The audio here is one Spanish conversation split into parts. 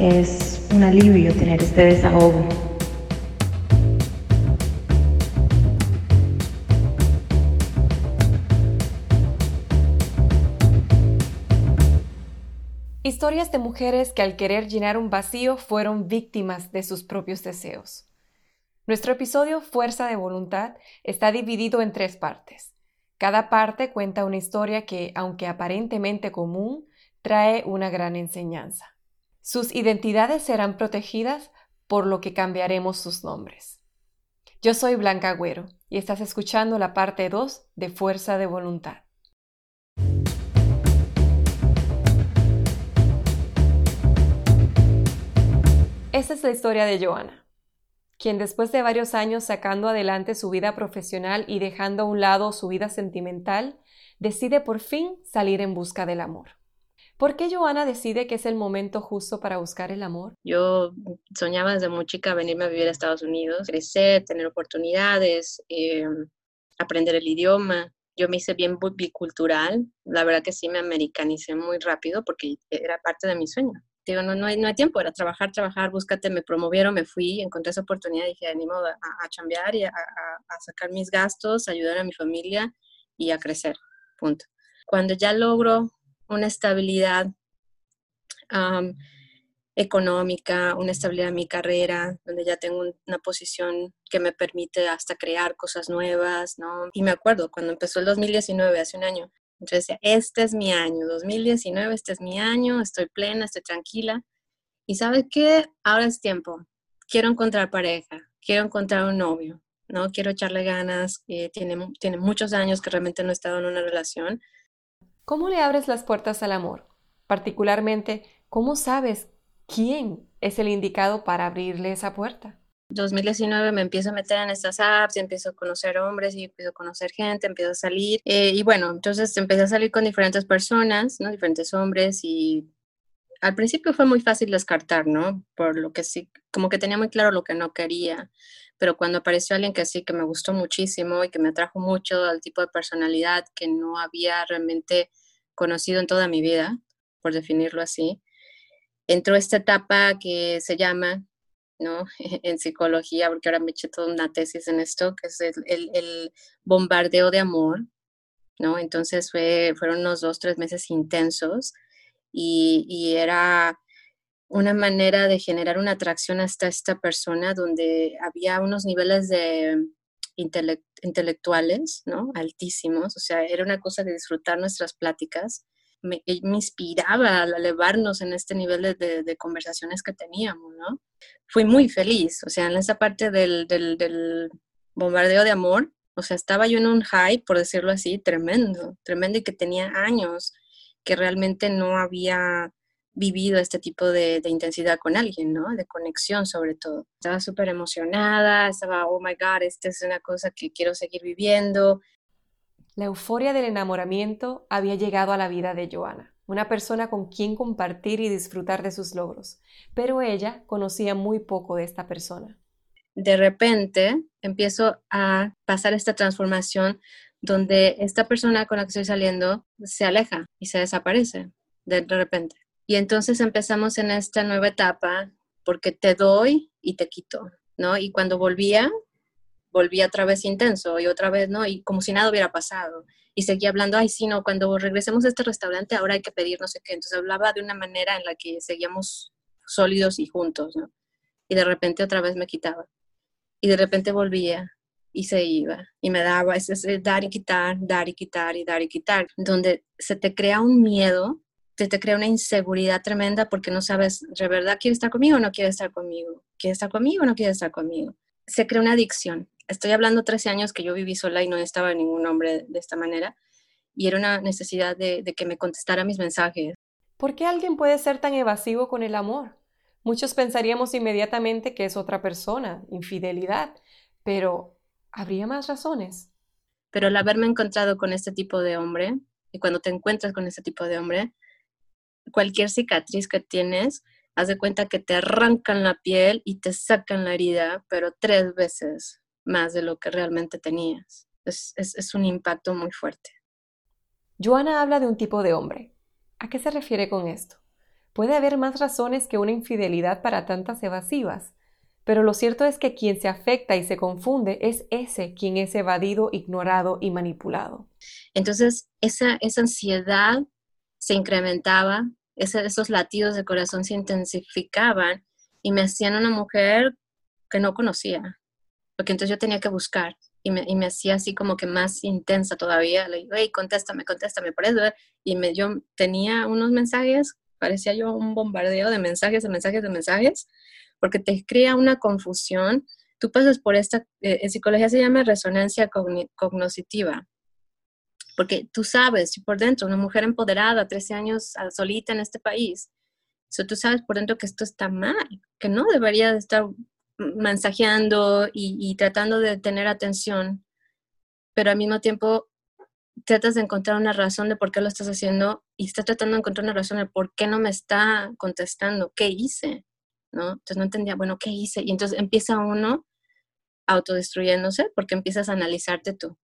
Es un alivio tener este desahogo. Historias de mujeres que al querer llenar un vacío fueron víctimas de sus propios deseos. Nuestro episodio Fuerza de Voluntad está dividido en tres partes. Cada parte cuenta una historia que, aunque aparentemente común, trae una gran enseñanza. Sus identidades serán protegidas, por lo que cambiaremos sus nombres. Yo soy Blanca Agüero y estás escuchando la parte 2 de Fuerza de Voluntad. Esta es la historia de Joana, quien después de varios años sacando adelante su vida profesional y dejando a un lado su vida sentimental, decide por fin salir en busca del amor. ¿Por qué Joana decide que es el momento justo para buscar el amor? Yo soñaba desde muy chica venirme a vivir a Estados Unidos, crecer, tener oportunidades, eh, aprender el idioma. Yo me hice bien bicultural, la verdad que sí me americanicé muy rápido porque era parte de mi sueño digo, no, hay, no hay tiempo, era trabajar, trabajar, búscate, me promovieron, me fui, encontré esa oportunidad, dije, animo a, a chambear y a, a, sacar mis gastos, ayudar a mi familia y a crecer, punto. Cuando ya logro una estabilidad económica, una estabilidad en mi carrera, donde ya tengo una posición que me permite hasta crear cosas nuevas, ¿no? Y me acuerdo, cuando empezó el 2019, hace un año, entonces decía, este es mi año, 2019, este es mi año, estoy plena, estoy tranquila. Y ¿sabes qué? Ahora es tiempo. Quiero encontrar pareja, quiero encontrar un novio, ¿no? Quiero echarle ganas, eh, tiene, tiene muchos años que realmente no he estado en una relación. ¿Cómo le abres las puertas al amor? Particularmente, ¿cómo sabes quién es el indicado para abrirle esa puerta? 2019 me empiezo a meter en estas apps empiezo a conocer hombres y empiezo a conocer gente, empiezo a salir. Eh, y bueno, entonces empecé a salir con diferentes personas, ¿no? Diferentes hombres y al principio fue muy fácil descartar, ¿no? Por lo que sí, como que tenía muy claro lo que no quería. Pero cuando apareció alguien que sí, que me gustó muchísimo y que me atrajo mucho al tipo de personalidad que no había realmente conocido en toda mi vida, por definirlo así, entró esta etapa que se llama ¿no? en psicología, porque ahora me eché toda una tesis en esto, que es el, bombardeo de amor, ¿no? Entonces fue, fueron unos dos, tres meses intensos y, era una manera de generar una atracción hasta esta persona donde había unos niveles de intelectuales, ¿no? Altísimos, o sea, era una cosa de disfrutar nuestras pláticas me, me, inspiraba al elevarnos en este nivel de, conversaciones que teníamos, ¿no? Fui muy feliz, o sea, en esa parte del, bombardeo de amor, o sea, estaba yo en un high, por decirlo así, tremendo, tremendo y que tenía años que realmente no había vivido este tipo de, de, intensidad con alguien, ¿no? De conexión sobre todo. Estaba súper emocionada, estaba, oh my God, esta es una cosa que quiero seguir viviendo. La euforia del enamoramiento había llegado a la vida de Joana, una persona con quien compartir y disfrutar de sus logros, pero ella conocía muy poco de esta persona. De repente empiezo a pasar esta transformación donde esta persona con la que estoy saliendo se aleja y se desaparece de repente. Y entonces empezamos en esta nueva etapa porque te doy y te quito, ¿no? Y cuando volvía, volví otra vez intenso y otra vez, ¿no? Y como si nada hubiera pasado. Y seguía hablando, ay, sí, no, cuando regresemos a este restaurante ahora hay que pedir no sé qué. Entonces hablaba de una manera en la que seguíamos sólidos y juntos, ¿no? Y de repente otra vez me quitaba. Y de repente volvía y se iba. Y me daba ese, dar y quitar, dar y quitar y dar y quitar. Donde se te crea un miedo, se te crea una inseguridad tremenda porque no sabes, ¿de verdad quiere estar conmigo o no quiere estar conmigo? ¿Quiere estar conmigo o no quiere estar conmigo? Se crea una adicción estoy hablando 13 años que yo viví sola y no estaba ningún hombre de esta manera. Y era una necesidad de, que me contestara mis mensajes. ¿Por qué alguien puede ser tan evasivo con el amor? Muchos pensaríamos inmediatamente que es otra persona, infidelidad, pero ¿habría más razones? Pero el haberme encontrado con este tipo de hombre, y cuando te encuentras con este tipo de hombre, cualquier cicatriz que tienes, haz de cuenta que te arrancan la piel y te sacan la herida, pero tres veces más de lo que realmente tenías. Es, es, un impacto muy fuerte. Joana habla de un tipo de hombre. ¿A qué se refiere con esto? Puede haber más razones que una infidelidad para tantas evasivas, pero lo cierto es que quien se afecta y se confunde es ese quien es evadido, ignorado y manipulado. Entonces, esa, esa ansiedad se incrementaba, esos latidos de corazón se intensificaban y me hacían una mujer que no conocía, porque entonces yo tenía que buscar y me, y me hacía así como que más intensa todavía. Le digo, hey, contéstame, contéstame por eso. Y me, yo tenía unos mensajes, parecía yo un bombardeo de mensajes, de mensajes, de mensajes, porque te crea una confusión. Tú pasas por esta, eh, en psicología se llama resonancia cognitiva, porque tú sabes, si por dentro, una mujer empoderada, 13 años solita en este país, so, tú sabes por dentro que esto está mal, que no debería de estar mensajeando y, tratando de tener atención, pero al mismo tiempo tratas de encontrar una razón de por qué lo estás haciendo y estás tratando de encontrar una razón de por qué no me está contestando, qué hice, ¿no? Entonces no entendía, bueno, ¿qué hice? Y entonces empieza uno autodestruyéndose porque empiezas a analizarte tú.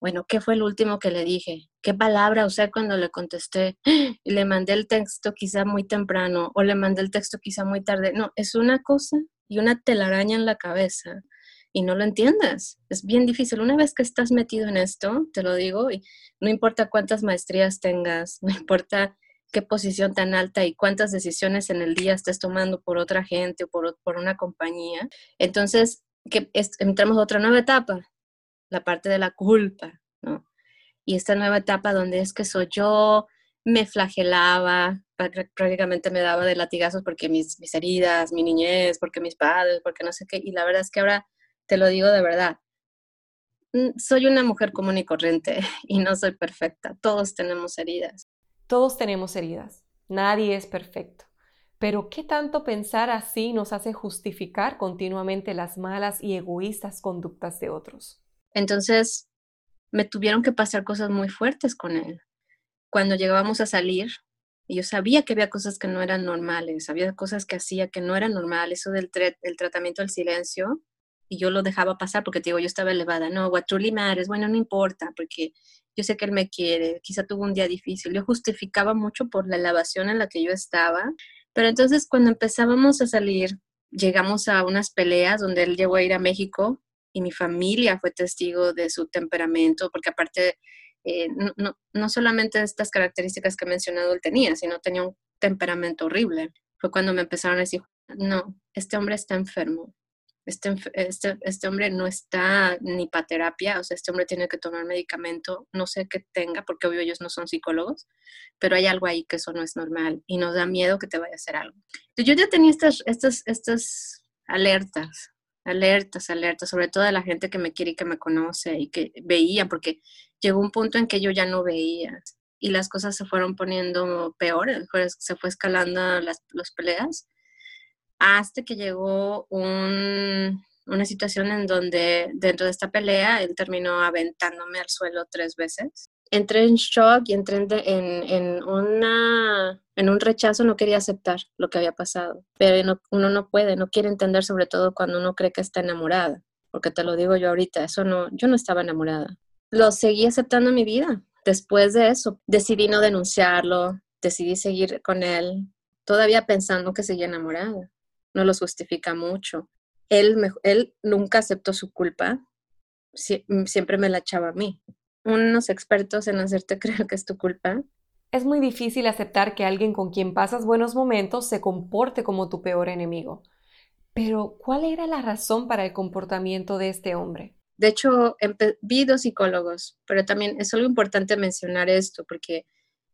Bueno, ¿qué fue el último que le dije? ¿Qué palabra usé cuando le contesté? Y le mandé el texto quizá muy temprano o le mandé el texto quizá muy tarde. No, es una cosa y una telaraña en la cabeza y no lo entiendes. Es bien difícil. Una vez que estás metido en esto, te lo digo, y no importa cuántas maestrías tengas, no importa qué posición tan alta y cuántas decisiones en el día estés tomando por otra gente o por, por una compañía, entonces que entramos a otra nueva etapa, la parte de la culpa, ¿no? Y esta nueva etapa donde es que soy yo, me flagelaba, prácticamente me daba de latigazos porque mis, mis heridas, mi niñez, porque mis padres, porque no sé qué. Y la verdad es que ahora te lo digo de verdad. Mm, soy una mujer común y corriente y no soy perfecta. Todos tenemos heridas. Todos tenemos heridas. Nadie es perfecto. Pero ¿qué tanto pensar así nos hace justificar continuamente las malas y egoístas conductas de otros? Entonces, me tuvieron que pasar cosas muy fuertes con él. Cuando llegábamos a salir, yo sabía que había cosas que no eran normales, había cosas que hacía que no eran normales, eso del el tratamiento del silencio, y yo lo dejaba pasar porque te digo, yo estaba elevada, no, what truly matters, bueno, no importa, porque yo sé que él me quiere, quizá tuvo un día difícil, yo justificaba mucho por la elevación en la que yo estaba, pero entonces cuando empezábamos a salir, llegamos a unas peleas donde él llegó a ir a México y mi familia fue testigo de su temperamento, porque aparte eh, no, no, solamente estas características que he mencionado él tenía, sino tenía un temperamento horrible. Fue cuando me empezaron a decir, no, este hombre está enfermo, este, este, este hombre no está ni para terapia, o sea, este hombre tiene que tomar medicamento, no sé qué tenga, porque obvio ellos no son psicólogos, pero hay algo ahí que eso no es normal y nos da miedo que te vaya a hacer algo. Yo ya tenía estas, estas, estas alertas alertas, alertas, sobre todo de la gente que me quiere y que me conoce y que veía, porque llegó un punto en que yo ya no veía y las cosas se fueron poniendo peores, se fue escalando las, peleas, hasta que llegó una situación en donde dentro de esta pelea él terminó aventándome al suelo tres veces entré en shock y entré en, una, en un rechazo, no quería aceptar lo que había pasado. Pero uno no puede, no quiere entender, sobre todo cuando uno cree que está enamorada. Porque te lo digo yo ahorita, eso no, yo no estaba enamorada. Lo seguí aceptando en mi vida. Después de eso, decidí no denunciarlo, decidí seguir con él, todavía pensando que seguía enamorada. No lo justifica mucho. Él, él nunca aceptó su culpa, siempre me la echaba a mí unos expertos en hacerte creer que es tu culpa. Es muy difícil aceptar que alguien con quien pasas buenos momentos se comporte como tu peor enemigo. Pero, ¿cuál era la razón para el comportamiento de este hombre? De hecho, vi dos psicólogos, pero también es algo importante mencionar esto, porque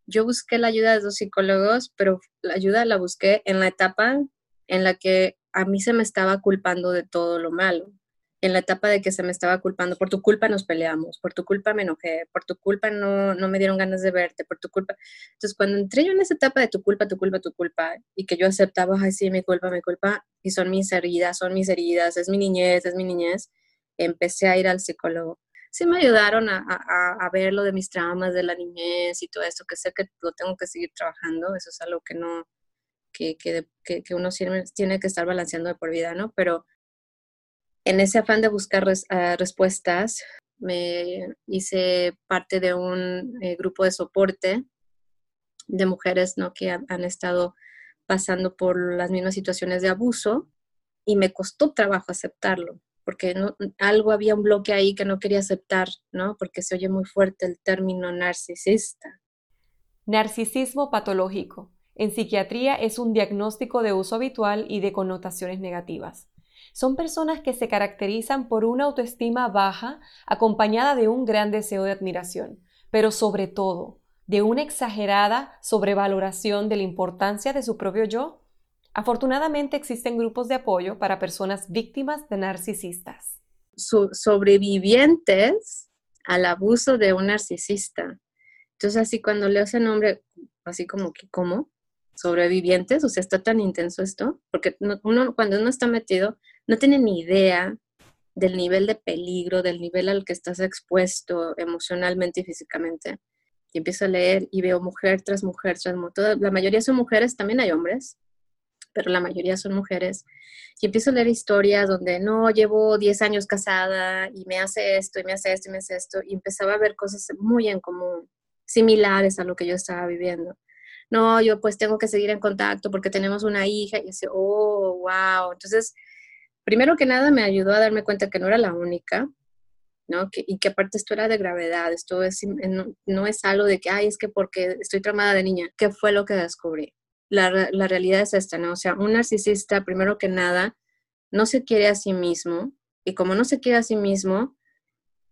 yo busqué la ayuda de dos psicólogos, pero la ayuda la busqué en la etapa en la que a mí se me estaba culpando de todo lo malo en la etapa de que se me estaba culpando, por tu culpa nos peleamos, por tu culpa me enojé, por tu culpa no, no me dieron ganas de verte, por tu culpa. Entonces, cuando entré yo en esa etapa de tu culpa, tu culpa, tu culpa, y que yo aceptaba, ay, sí, mi culpa, mi culpa, y son mis heridas, son mis heridas, es mi niñez, es mi niñez, empecé a ir al psicólogo. Sí me ayudaron a, a, a ver lo de mis traumas de la niñez y todo esto, que sé que lo tengo que seguir trabajando, eso es algo que no, que, que, uno tiene que estar balanceando de por vida, ¿no? Pero en ese afán de buscar ah, respuestas, me hice parte de un eh, grupo de soporte de mujeres ¿no? que han, estado pasando por las mismas situaciones de abuso y me costó trabajo aceptarlo, porque algo había un bloque ahí que no quería aceptar, ¿no? Porque se oye muy fuerte el término narcisista. Narcisismo patológico. En psiquiatría es un diagnóstico de uso habitual y de connotaciones negativas. Son personas que se caracterizan por una autoestima baja acompañada de un gran deseo de admiración, pero sobre todo de una exagerada sobrevaloración de la importancia de su propio yo. Afortunadamente existen grupos de apoyo para personas víctimas de narcisistas. sobrevivientes al abuso de un narcisista. Entonces, así cuando leo ese nombre, así como que, ¿cómo? Sobrevivientes, o sea, está tan intenso esto, porque uno, cuando uno está metido, no tiene ni idea del nivel de peligro, del nivel al que estás expuesto emocionalmente y físicamente. Y empiezo a leer y veo mujer tras mujer tras mujer. La mayoría son mujeres, también hay hombres, pero la mayoría son mujeres. Y empiezo a leer historias donde no, llevo 10 años casada y me hace esto y me hace esto y me hace esto. Y empezaba a ver cosas muy en común similares a lo que yo estaba viviendo. No, yo pues tengo que seguir en contacto porque tenemos una hija y dice, oh, wow. Entonces, primero que nada me ayudó a darme cuenta que no era la única, ¿no? y que aparte esto era de gravedad, esto es, no, es algo de que, ay, es que porque estoy tramada de niña, ¿qué fue lo que descubrí? La, la realidad es esta, ¿no? O sea, un narcisista, primero que nada, no se quiere a sí mismo y como no se quiere a sí mismo,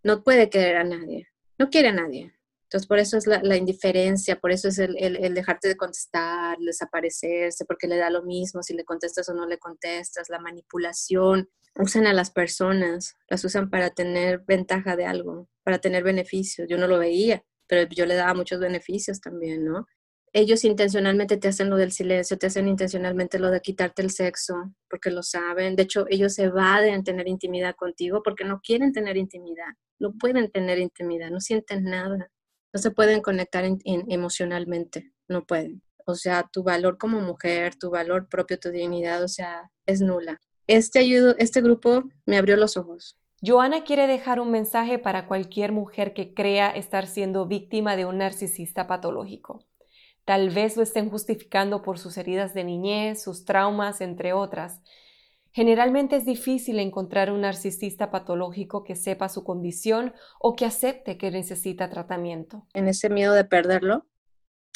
no puede querer a nadie, no quiere a nadie. Entonces, por eso es la, indiferencia, por eso es el, dejarte de contestar, desaparecerse, porque le da lo mismo si le contestas o no le contestas, la manipulación. Usan a las personas, las usan para tener ventaja de algo, para tener beneficios. Yo no lo veía, pero yo le daba muchos beneficios también, ¿no? Ellos intencionalmente te hacen lo del silencio, te hacen intencionalmente lo de quitarte el sexo, porque lo saben. De hecho, ellos evaden tener intimidad contigo porque no quieren tener intimidad, no pueden tener intimidad, no sienten nada no se pueden conectar emocionalmente, no pueden. O sea, tu valor como mujer, tu valor propio, tu dignidad, o sea, es nula. Este, ayudo, este grupo me abrió los ojos. Joana quiere dejar un mensaje para cualquier mujer que crea estar siendo víctima de un narcisista patológico. Tal vez lo estén justificando por sus heridas de niñez, sus traumas, entre otras, Generalmente es difícil encontrar un narcisista patológico que sepa su condición o que acepte que necesita tratamiento. En ese miedo de perderlo,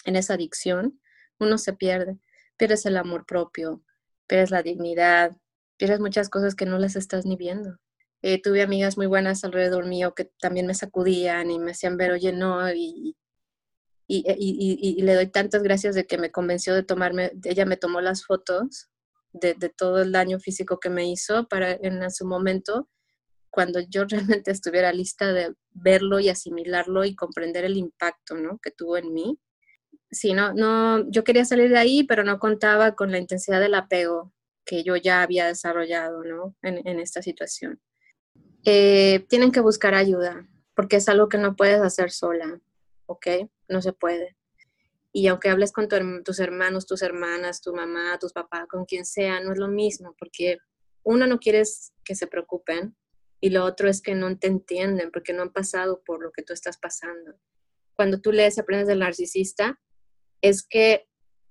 en esa adicción, uno se pierde. Pierdes el amor propio, pierdes la dignidad, pierdes muchas cosas que no las estás ni viendo. Eh, tuve amigas muy buenas alrededor mío que también me sacudían y me hacían ver, oye, no, y, y, le doy tantas gracias de que me convenció de tomarme, ella me tomó las fotos de, todo el daño físico que me hizo para en su momento, cuando yo realmente estuviera lista de verlo y asimilarlo y comprender el impacto ¿no? que tuvo en mí. Sí, no, no, yo quería salir de ahí, pero no contaba con la intensidad del apego que yo ya había desarrollado ¿no? en, en esta situación. Eh, tienen que buscar ayuda, porque es algo que no puedes hacer sola, ¿ok? No se puede. Y aunque hables con tus hermanos, tus hermanas, tu mamá, tus papás, con quien sea, no es lo mismo, porque uno no quieres que se preocupen y lo otro es que no te entienden porque no han pasado por lo que tú estás pasando. Cuando tú lees Aprendes del Narcisista, es que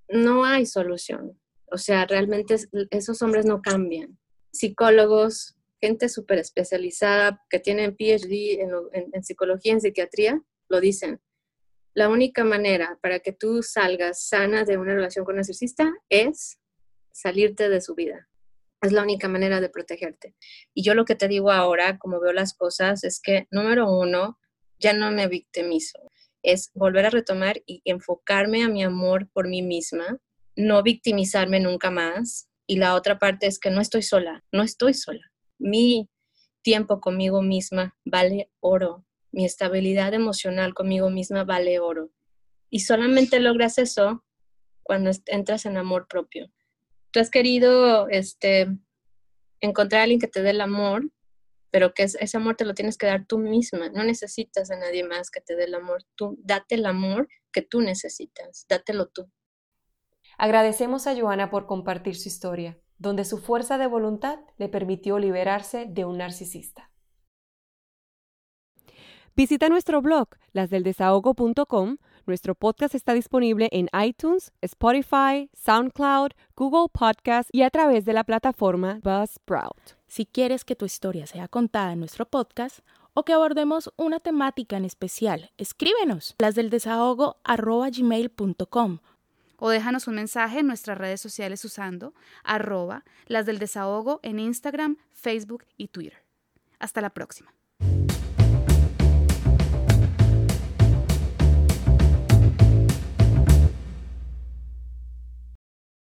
no hay solución. O sea, realmente esos hombres no cambian. Psicólogos, gente súper especializada que tienen PhD en, en, en psicología, en psiquiatría, lo dicen la única manera para que tú salgas sana de una relación con un narcisista es salirte de su vida. Es la única manera de protegerte. Y yo lo que te digo ahora, como veo las cosas, es que, número uno, ya no me victimizo. Es volver a retomar y enfocarme a mi amor por mí misma, no victimizarme nunca más. Y la otra parte es que no estoy sola, no estoy sola. Mi tiempo conmigo misma vale oro mi estabilidad emocional conmigo misma vale oro. Y solamente logras eso cuando entras en amor propio. Tú has querido este, encontrar a alguien que te dé el amor, pero que ese amor te lo tienes que dar tú misma. No necesitas a nadie más que te dé el amor. Tú date el amor que tú necesitas. Dátelo tú. Agradecemos a Joana por compartir su historia, donde su fuerza de voluntad le permitió liberarse de un narcisista. Visita nuestro blog, lasdeldesahogo.com, Nuestro podcast está disponible en iTunes, Spotify, SoundCloud, Google Podcast y a través de la plataforma Buzzsprout. Si quieres que tu historia sea contada en nuestro podcast o que abordemos una temática en especial, escríbenos las del desahogo gmail.com o déjanos un mensaje en nuestras redes sociales usando arroba las del desahogo en Instagram, Facebook y Twitter. Hasta la próxima.